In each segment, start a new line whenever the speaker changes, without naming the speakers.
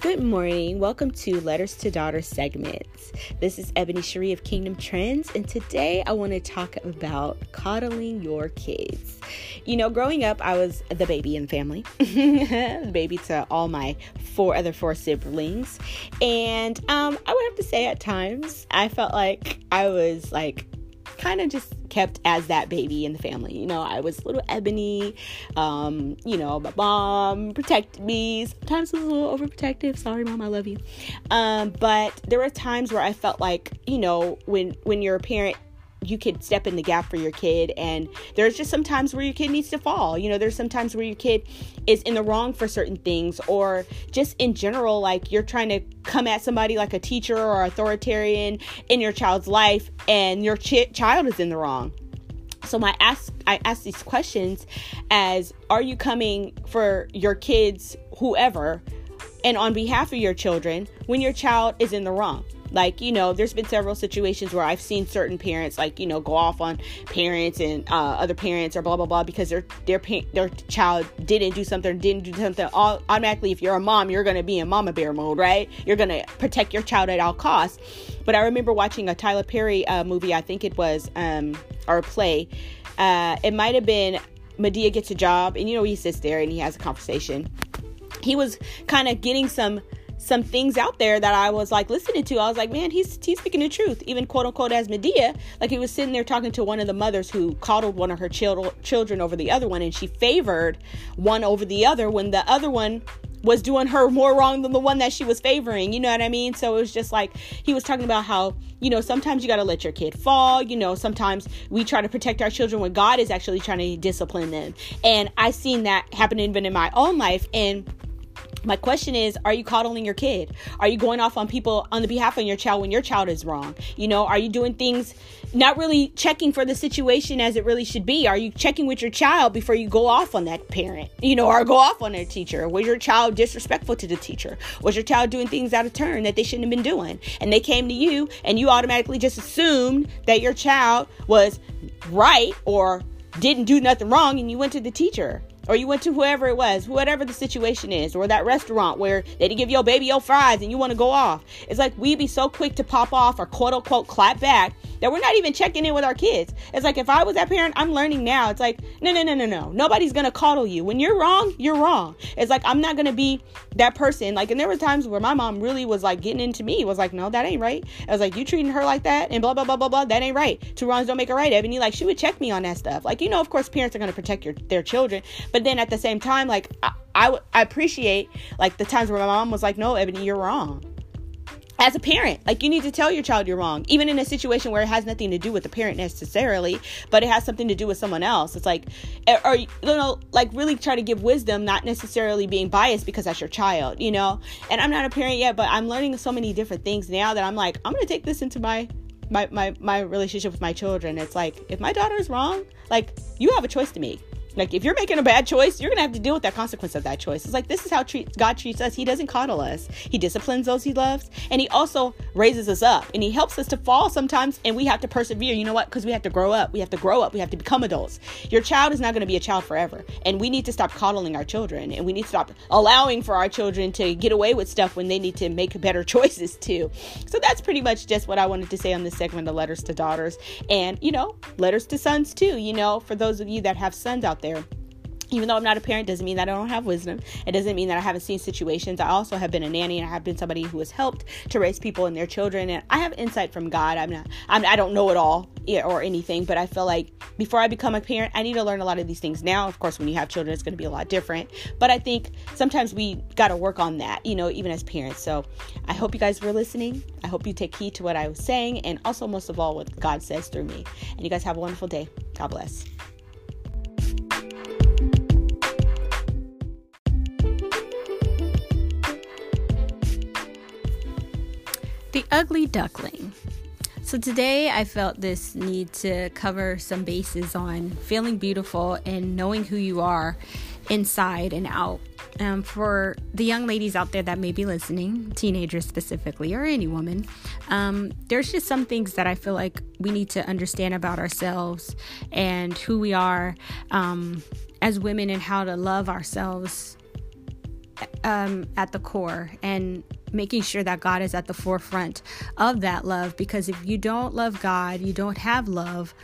Good morning. Welcome to Letters to Daughter segments. This is Ebony Cherie of Kingdom Trends, and today I want to talk about coddling your kids. You know, growing up, I was the baby in the family, the baby to all my four other four siblings, and um, I would have to say at times I felt like I was like kind of just kept as that baby in the family. You know, I was little Ebony. Um, you know, my mom protected me. Sometimes I was a little overprotective. Sorry, mom, I love you. Um, but there were times where I felt like, you know, when when you're a parent, you could step in the gap for your kid and there's just some times where your kid needs to fall. You know there's sometimes where your kid is in the wrong for certain things or just in general like you're trying to come at somebody like a teacher or authoritarian in your child's life and your ch- child is in the wrong. So my ask i ask these questions as are you coming for your kids whoever and on behalf of your children when your child is in the wrong like, you know, there's been several situations where I've seen certain parents, like, you know, go off on parents and uh, other parents or blah, blah, blah, because their, their, their child didn't do something, didn't do something. All, automatically, if you're a mom, you're to be in mama bear mode, right? You're to protect your child at all costs. But I remember watching a Tyler Perry uh, movie, I think it was, um, or play. Uh, it might have been Madea Gets a Job, and you know, he sits there and he has a conversation. He was kind of getting some some things out there that I was like listening to. I was like, man, he's he's speaking the truth. Even quote unquote as Madea, like he was sitting there talking to one of the mothers who coddled one of her chil- children over the other one, and she favored one over the other when the other one was doing her more wrong than the one that she was favoring. You know what I mean? So it was just like he was talking about how, you know, sometimes you got to let your kid fall. You know, sometimes we try to protect our children when God is actually trying to discipline them. And I seen that happen even in my own life. And my question is, are you coddling your kid? Are you going off on people on the behalf of your child when your child is wrong? You know, are you doing things not really checking for the situation as it really should be? Are you checking with your child before you go off on that parent, you know, or go off on their teacher? Was your child disrespectful to the teacher? Was your child doing things out of turn that they shouldn't have been doing? And they came to you and you automatically just assumed that your child was right or didn't do nothing wrong and you went to the teacher or you went to whoever it was, whatever the situation is, or that restaurant where they didn't give your baby your fries and you want to go off. It's like we be so quick to pop off or quote unquote clap back that we're not even checking in with our kids. It's like if I was that parent, I'm learning now. It's like, no, no, no, no, no. Nobody's gonna coddle you. When you're wrong, you're wrong. It's like I'm not gonna be that person. Like, and there was times where my mom really was like getting into me. Was like, no, that ain't right. I was like, you treating her like that and blah blah blah blah blah. That ain't right. Two wrongs don't make a right, Ebony. Like she would check me on that stuff. Like, you know, of course, parents are gonna protect your their children, but then at the same time, like I, I, I appreciate like the times where my mom was like, no, Ebony, you're wrong. As a parent like you need to tell your child you're wrong even in a situation where it has nothing to do with the parent necessarily but it has something to do with someone else. It's like eh, or you know like really try to give wisdom not necessarily being biased because that's your child you know? And i'm not a parent yet but i'm learning so many different things now that i'm like i'm gonna take this into my my my, my relationship with my children. It's like if my daughter is wrong like you have a choice to make like if you're making a bad choice, you're gonna have to deal with that consequence of that choice. It's like this is how treat, God treats us. He doesn't coddle us. He disciplines those he loves, and he also raises us up, and he helps us to fall sometimes, and we have to persevere. You know what? Because we have to grow up. We have to grow up. We have to become adults. Your child is not gonna be a child forever, and we need to stop coddling our children, and we need to stop allowing for our children to get away with stuff when they need to make better choices too. So that's pretty much just what I wanted to say on this segment of letters to daughters, and you know, letters to sons too. You know, for those of you that have sons out there there even though I'm not a parent doesn't mean that I don't have wisdom. It doesn't mean that I haven't seen situations. I also have been a nanny and I have been somebody who has helped to raise people and their children and I have insight from God. I'm not I'm, I don't know it all or anything, but I feel like before I become a parent, I need to learn a lot of these things now. Of course, when you have children, it's going to be a lot different, but I think sometimes we got to work on that, you know, even as parents. So, I hope you guys were listening. I hope you take heed to what I was saying and also most of all what God says through me. And you guys have a wonderful day. God bless.
The Ugly Duckling. So, today I felt this need to cover some bases on feeling beautiful and knowing who you are inside and out. Um, for the young ladies out there that may be listening, teenagers specifically, or any woman, um, there's just some things that I feel like we need to understand about ourselves and who we are um, as women and how to love ourselves um, at the core and making sure that God is at the forefront of that love. Because if you don't love God, you don't have love,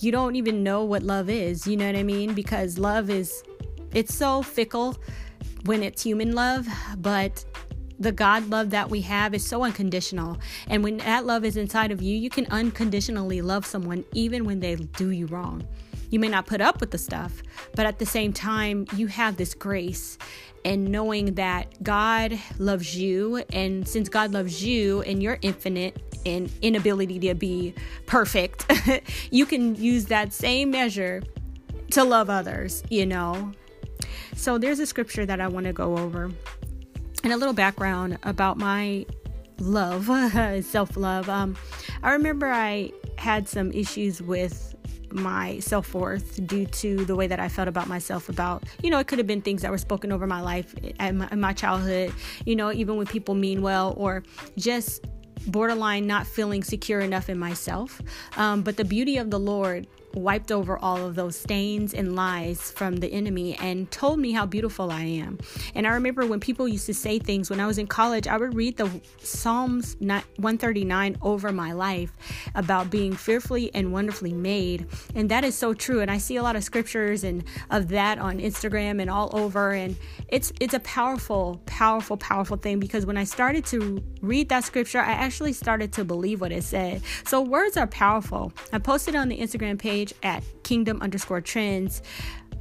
you don't even know what love is. You know what I mean? Because love is, it's so fickle when it's human love, but the God love that we have is so unconditional. And when that love is inside of you, you can unconditionally love someone even when they do you wrong. You may not put up with the stuff, but at the same time, you have this grace and knowing that God loves you. And since God loves you and you're infinite and inability to be perfect, you can use that same measure to love others, you know. So there's a scripture that I want to go over and a little background about my love, self love. Um, I remember I had some issues with my self worth due to the way that I felt about myself. About, you know, it could have been things that were spoken over my life in my, childhood, you know, even when people mean well, or just borderline not feeling secure enough in myself. Um, but the beauty of the Lord wiped over all of those stains and lies from the enemy and told me how beautiful I am. And I remember when people used to say things when I was in college, I would read the Psalms 139 over my life about being fearfully and wonderfully made. And that is so true. And I see a lot of scriptures and of that on Instagram and all over. And it's it's a powerful, powerful, powerful thing because when I started to read that scripture, I actually started to believe what it said. So words are powerful. I posted on the Instagram page page at kingdom underscore trends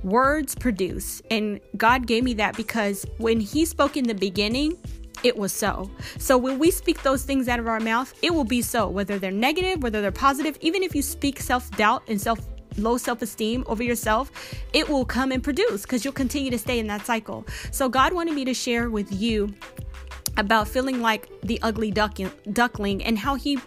words produce and god gave me that because when he spoke in the beginning it was so. So when we speak those things out of our mouth, it will be so, whether they're negative, whether they're positive, even if you speak self doubt and self low self esteem over yourself, it will come and produce because you'll continue to stay in that cycle. So God wanted me to share with you about feeling like the ugly duck- duckling and how He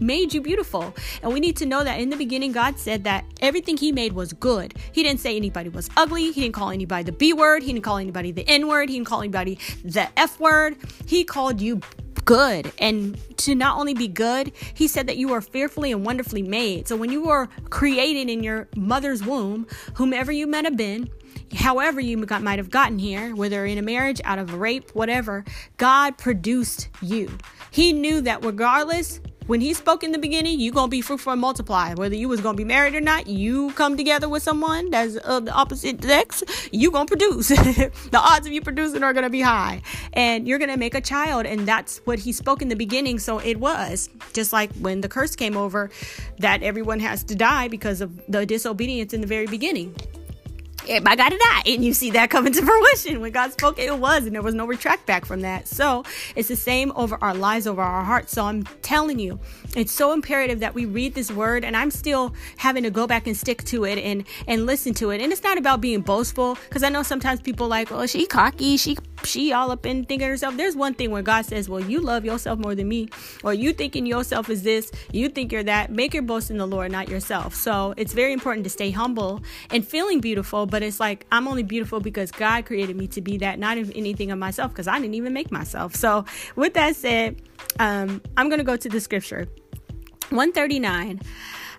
made you beautiful. And we need to know that in the beginning, God said that everything He made was good. He didn't say anybody was ugly. He didn't call anybody the B word. He didn't call anybody the N word. He didn't call anybody the F word. He called you good. And to not only be good, He said that you are fearfully and wonderfully made. So when you were created in your mother's womb, whomever you might have been, however you got, might have gotten here, whether in a marriage, out of a rape, whatever, God produced you. He knew that regardless when he spoke in the beginning, you gonna be fruitful and multiply. Whether you was gonna be married or not, you come together with someone that's of the opposite sex, you gonna produce. the odds of you producing are gonna be high, and you're gonna make a child, and that's what he spoke in the beginning. So it was just like when the curse came over, that everyone has to die because of the disobedience in the very beginning. I got to die. And you see that coming to fruition. When God spoke, it was, and there was no retract back from that. So it's the same over our lives, over our hearts. So I'm telling you, it's so imperative that we read this word, and I'm still having to go back and stick to it and and listen to it. And it's not about being boastful, because I know sometimes people like, oh, she cocky, she she all up in thinking herself. There's one thing where God says, well, you love yourself more than me, or you thinking yourself is this, you think you're that. Make your boast in the Lord, not yourself. So it's very important to stay humble and feeling beautiful, but it's like I'm only beautiful because God created me to be that, not anything of myself, because I didn't even make myself. So with that said, um, I'm gonna go to the scripture. 139.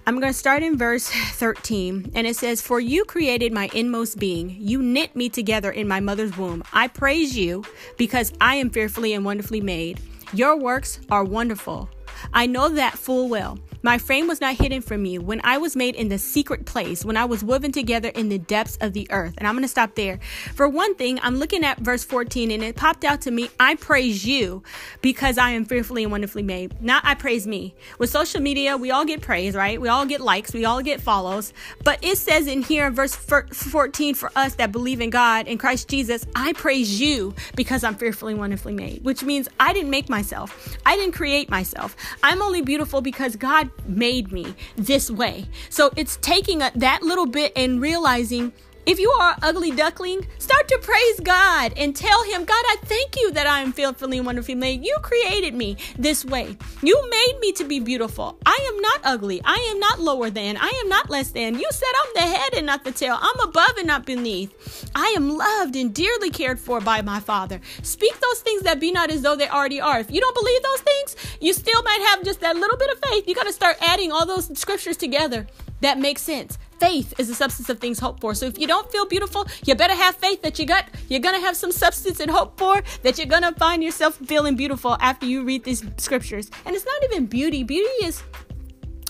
I'm going to start in verse 13, and it says, For you created my inmost being. You knit me together in my mother's womb. I praise you because I am fearfully and wonderfully made. Your works are wonderful. I know that full well. My frame was not hidden from you when I was made in the secret place, when I was woven together in the depths of the earth. And I'm going to stop there. For one thing, I'm looking at verse 14 and it popped out to me I praise you because I am fearfully and wonderfully made. Not I praise me. With social media, we all get praise, right? We all get likes, we all get follows. But it says in here, verse 14, for us that believe in God in Christ Jesus, I praise you because I'm fearfully and wonderfully made, which means I didn't make myself, I didn't create myself. I'm only beautiful because Made me this way. So it's taking a, that little bit and realizing if you are an ugly duckling, start to praise God and tell Him, God, I thank you that I am fearfully and wonderfully made. You created me this way. You made me to be beautiful. I am not ugly. I am not lower than. I am not less than. You said I'm the head and not the tail. I'm above and not beneath. I am loved and dearly cared for by my Father. Speak those things that be not as though they already are. If you don't believe those things, you still might have just that little bit of faith. You got to start adding all those scriptures together that makes sense. Faith is the substance of things hoped for. So if you don't feel beautiful, you better have faith that you got you're gonna have some substance and hope for that you're gonna find yourself feeling beautiful after you read these scriptures. And it's not even beauty. Beauty is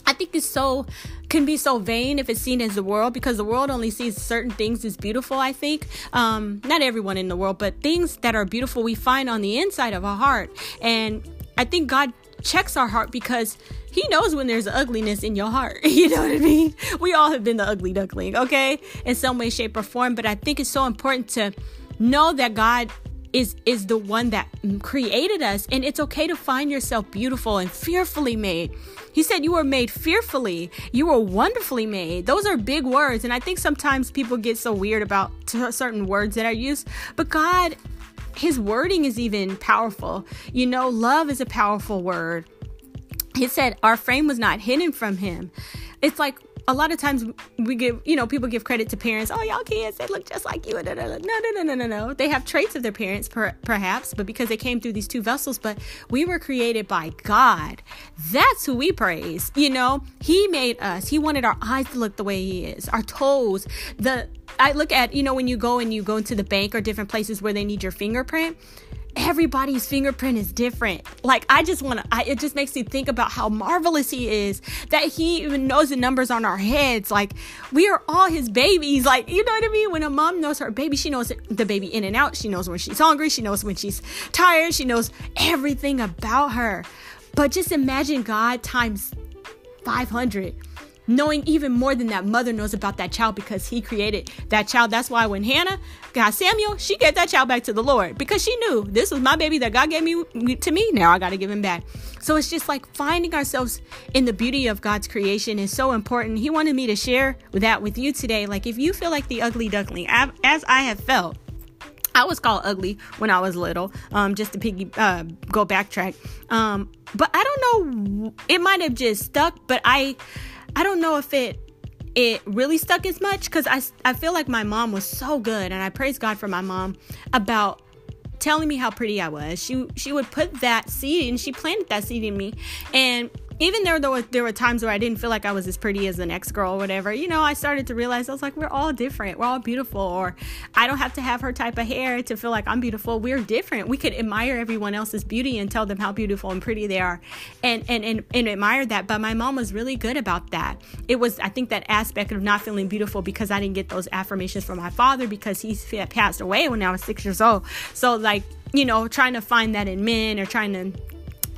I think is so can be so vain if it's seen as the world because the world only sees certain things as beautiful. I think um, not everyone in the world, but things that are beautiful we find on the inside of our heart, and I think God checks our heart because he knows when there's ugliness in your heart. You know what I mean? We all have been the ugly duckling, okay? In some way, shape, or form. But I think it's so important to know that God is is the one that created us and it's okay to find yourself beautiful and fearfully made he said you were made fearfully you were wonderfully made those are big words and i think sometimes people get so weird about certain words that are used but god his wording is even powerful. You know love is a powerful word. He said our frame was not hidden from him. It's like a lot of times we give, you know, people give credit to parents. Oh, y'all kids, they look just like you. No, no, no, no, no, no. They have traits of their parents, per, perhaps, but because they came through these two vessels. But we were created by God. That's who we praise. You know, He made us. He wanted our eyes to look the way He is, our toes. The I look at, you know, when you go and you go into the bank or different places where they need your fingerprint everybody's fingerprint is different. Like I just want to it just makes me think about how marvelous he is that he even knows the numbers on our heads. Like we are all his babies. Like you know what I mean? When a mom knows her baby, she knows the baby in and out. She knows when she's hungry, she knows when she's tired, she knows everything about her. But just imagine God times 500 knowing even more than that mother knows about that child because he created that child. That's why when Hannah got Samuel, she gave that child back to the Lord because she knew this was my baby that God gave me to me. Now I got to give him back. So it's just like finding ourselves in the beauty of God's creation is so important. He wanted me to share that with you today. Like if you feel like the ugly duckling, as I have felt, I was called ugly when I was little. Um, just to piggy uh, go backtrack. Um, but I don't know. It might have just stuck. But I I don't know if it it really stuck as much because I, I feel like my mom was so good and I praise God for my mom about telling me how pretty I was. She she would put that seed and she planted that seed in me and even there there were, there were times where I didn't feel like I was as pretty as the next girl or whatever, you know, I started to realize I was like, we're all different. We're all beautiful. Or I don't have to have her type of hair to feel like I'm beautiful. We're different. We could admire everyone else's beauty and tell them how beautiful and pretty they are and, and, and, and admire that. But my mom was really good about that. It was, I think, that aspect of not feeling beautiful because I didn't get those affirmations from my father because he passed away when I was six years old. So, like, you know, trying to find that in men or trying to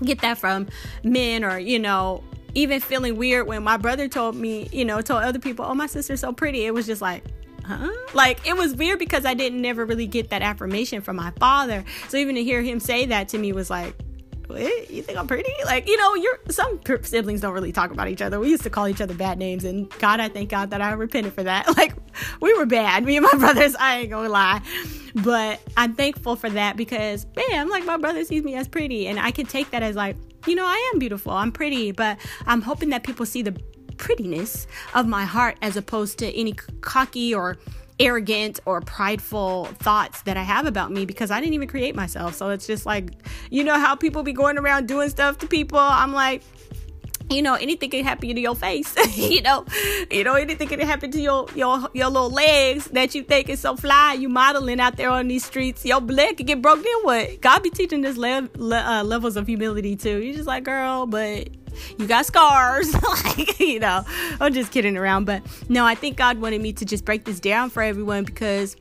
get that from men or, you know, even feeling weird when my brother told me, you know, told other people, oh, my sister's so pretty. It was just like, huh? Like, it was weird because I didn't never really get that affirmation from my father. So even to hear him say that to me was like, what? You think I'm pretty? Like, you know, you're some siblings don't really talk about each other. We used to call each other bad names, and God, I thank God that I repented for that. Like, we were bad, me and my brothers. I ain't gonna lie. But I'm thankful for that because, man, like my brother sees me as pretty, and I can take that as like, you know, I am beautiful, I'm pretty, but I'm hoping that people see the prettiness of my heart as opposed to any cocky or arrogant or prideful thoughts that I have about me because I didn't even create myself. So it's just like, you know, how people be going around doing stuff to people. I'm like, you know anything can happen to your face. You know you know anything can happen to your your your little legs that you think is so fly. You modeling out there on these streets. Your leg can get broken what? God be teaching us le- le- uh, levels of humility too. You just like girl but you got scars like you know i'm just kidding around but no i think god wanted me to just break this down for everyone because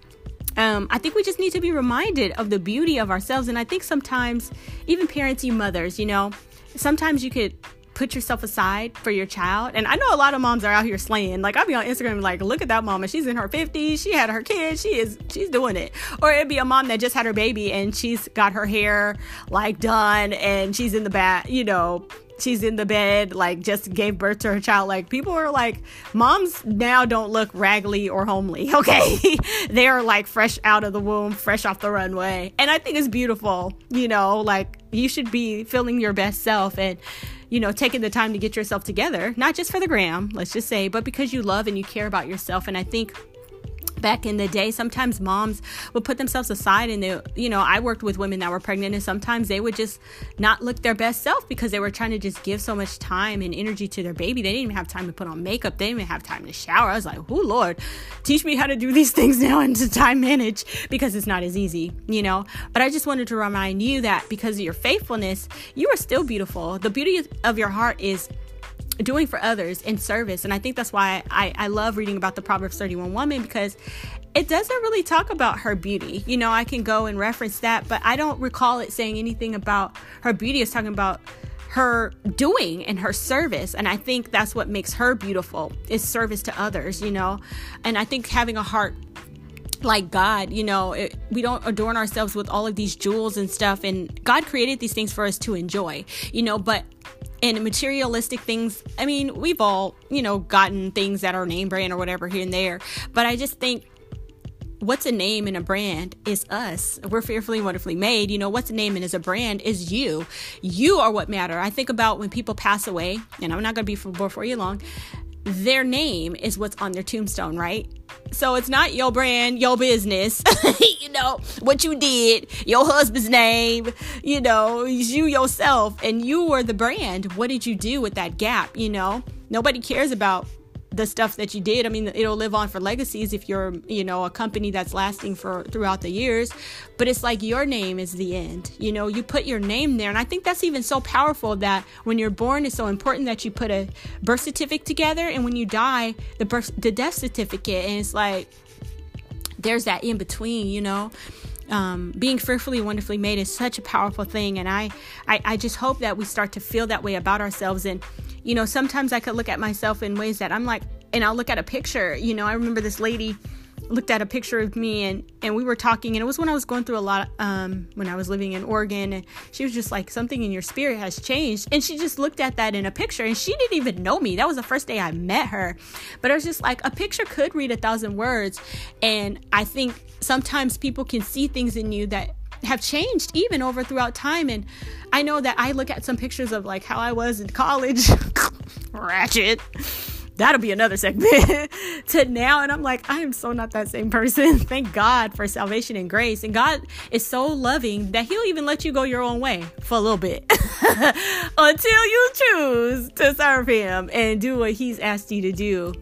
um, I think we just need to be reminded of the beauty of ourselves. And I think sometimes, even parents, you mothers, you know, sometimes you could put yourself aside for your child. And I know a lot of moms are out here slaying. Like I'll be on Instagram like, look at that mom and she's in her 50s. She had her kids. She is she's doing it. Or it'd be a mom that just had her baby and she's got her hair like done and she's in the back, you know, she's in the bed, like just gave birth to her child. Like people are like, moms now don't look raggedy or homely. Okay. They're like fresh out of the womb, fresh off the runway. And I think it's beautiful, you know, like you should be feeling your best self and you know, taking the time to get yourself together, not just for the gram, let's just say, but because you love and you care about yourself. And I think back in the day sometimes moms would put themselves aside and they you know i worked with women that were pregnant and sometimes they would just not look their best self because they were trying to just give so much time and energy to their baby. They didn't even have time to put on makeup. They didn't even have time to shower. I was like oh lord teach me how to do these things now and to time manage because it's not as easy you know? But i just wanted to remind you that because of your faithfulness you are still beautiful. The beauty of your heart is doing for others in service. And I think that's why I, I love reading about the Proverbs 31 woman because it doesn't really talk about her beauty. You know, I can go and reference that, but I don't recall it saying anything about her beauty. It's talking about her doing and her service and i think that's what makes her beautiful is service to others you know and i think having a heart like God, you know, it, we don't adorn ourselves with all of these jewels and stuff. And God created these things for us to enjoy, you know, but and materialistic things. I mean, we've all, you know, gotten things that are name brand or whatever here and there. But I just think what's a name and a brand is us. We're fearfully wonderfully made. You know, what's a name and is a brand is you. You are what matter. I think about when people pass away, and I'm not going to be for, before you long their name is what's on their tombstone, right? So it's not your brand, your business, you know, what you did, your husband's name, you know, you yourself, and you were the brand. What did you do with that gap, you know? Nobody cares about the stuff that you did. I mean, it'll live on for legacies if you're, you know, a company that's lasting for throughout the years. But it's like your name is the end. You know, you put your name there. And I think that's even so powerful that when you're born, it's so important that you put a birth certificate together. And when you die, the birth, the death certificate. And it's like, there's that in between, you know. Um, being fearfully wonderfully made is such a powerful thing and I, I i just hope that we start to feel that way about ourselves and you know, sometimes I could look at myself in ways that I'm like, and I'll look at a picture. You know, I remember this lady looked at a picture of me and and we were talking and it was when I was going through a lot um when I was living in Oregon and she was just like something in your spirit has changed and she just looked at that in a picture and she didn't even know me that was the first day I met her but I was just like a picture could read a thousand words and I think sometimes people can see things in you that have changed even over throughout time. And I know that I look at some pictures of like how I was in college, ratchet. That'll be another segment to now. And I'm like, I am so not that same person. Thank God for salvation and grace. And God is so loving that He'll even let you go your own way for a little bit until you choose to serve Him and do what He's asked you to do.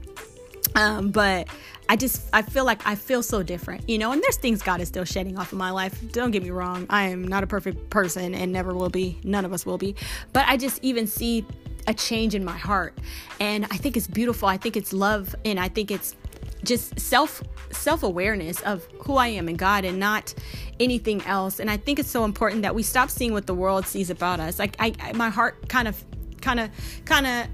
Um, but I just I feel like I feel so different, you know. And there's things God is still shedding off of my life. Don't get me wrong. I am not a perfect person and never will be. None of us will be. But I just even see a change in my heart. And I think it's beautiful. I think it's love and I think it's just self self-awareness of who I am in God and not anything else. And I think it's so important that we stop seeing what the world sees about us. Like I, I my heart kind of kind of kind of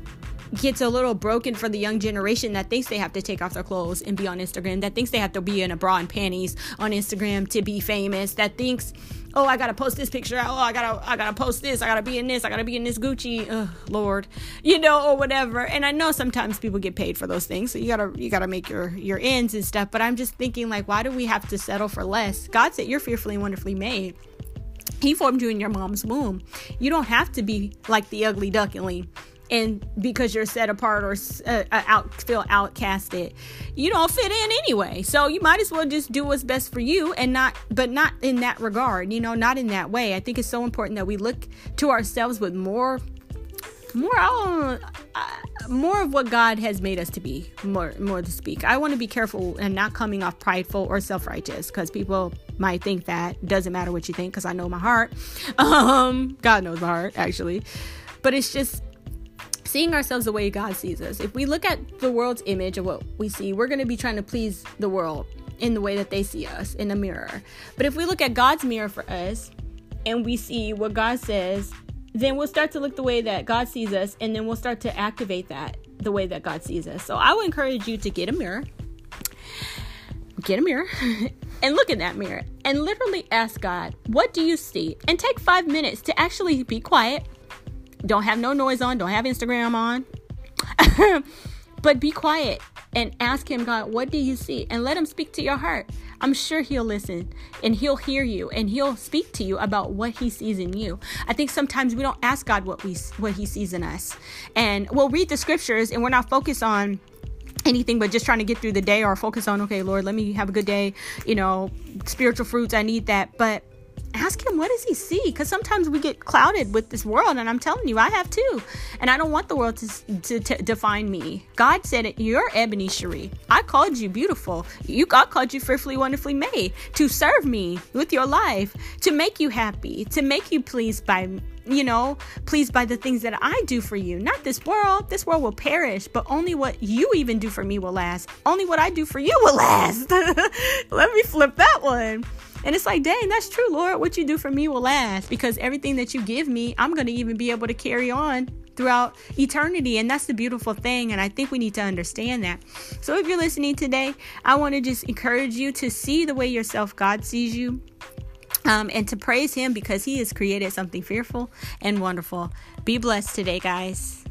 gets a little broken for the young generation that thinks they have to take off their clothes and be on Instagram, that thinks they have to be in a bra and panties on Instagram to be famous, that thinks, oh, I gotta post this picture, oh, I gotta, I gotta post this, I gotta be in this, I gotta be in this Gucci, oh, Lord, you know, or whatever. And I know sometimes people get paid for those things, so you gotta, you gotta make your your ends and stuff. But I'm just thinking, like, why do we have to settle for less? God said you're fearfully and wonderfully made. He formed you in your mom's womb. You don't have to be like the ugly duckling and because you're set apart or uh, uh, out feel outcasted you don't fit in anyway. So you might as well just do what's best for you and not but not in that regard you know not in that way. I think it's so important that we look to ourselves with more more uh, more of what god has made us to be more more to speak. I want to be careful and not coming off prideful or self-righteous because people might think that doesn't matter what you think because i know my heart. Um god knows my heart actually. But it's just seeing ourselves the way God sees us. If we look at the world's image of what we see, we're going to be trying to please the world in the way that they see us in a mirror. But if we look at God's mirror for us and we see what God says, then we'll start to look the way that God sees us and then we'll start to activate that the way that God sees us. So I would encourage you to get a mirror. Get a mirror and look in that mirror and literally ask God, What do you see? And take five minutes to actually be quiet don't have no noise on, don't have Instagram on. but be quiet and ask him, God, what do you see? And let him speak to your heart. I'm sure he'll listen and he'll hear you and he'll speak to you about what he sees in you. I think sometimes we don't ask God what we what he sees in us. And we'll read the scriptures and we're not focused on anything but just trying to get through the day or focus on okay lord let me have a good day you know spiritual fruits i need that but ask him what does he see because sometimes we get clouded with this world and i'm telling you i have too and i don't want the world to, to, to define me god said it you're ebony cherie i called you beautiful you god called you fearfully wonderfully made to serve me with your life to make you happy to make you pleased by you know, pleased by the things that I do for you. Not this world. This world will perish, but only what you even do for me will last. Only what I do for you will last. Let me flip that one. And it's like, dang, that's true, Lord. What you do for me will last because everything that you give me, I'm going to even be able to carry on throughout eternity. And that's the beautiful thing. And I think we need to understand that. So if you're listening today, I want to just encourage you to see the way yourself God sees you. Um, and to praise him because he has created something fearful and wonderful. Be blessed today, guys.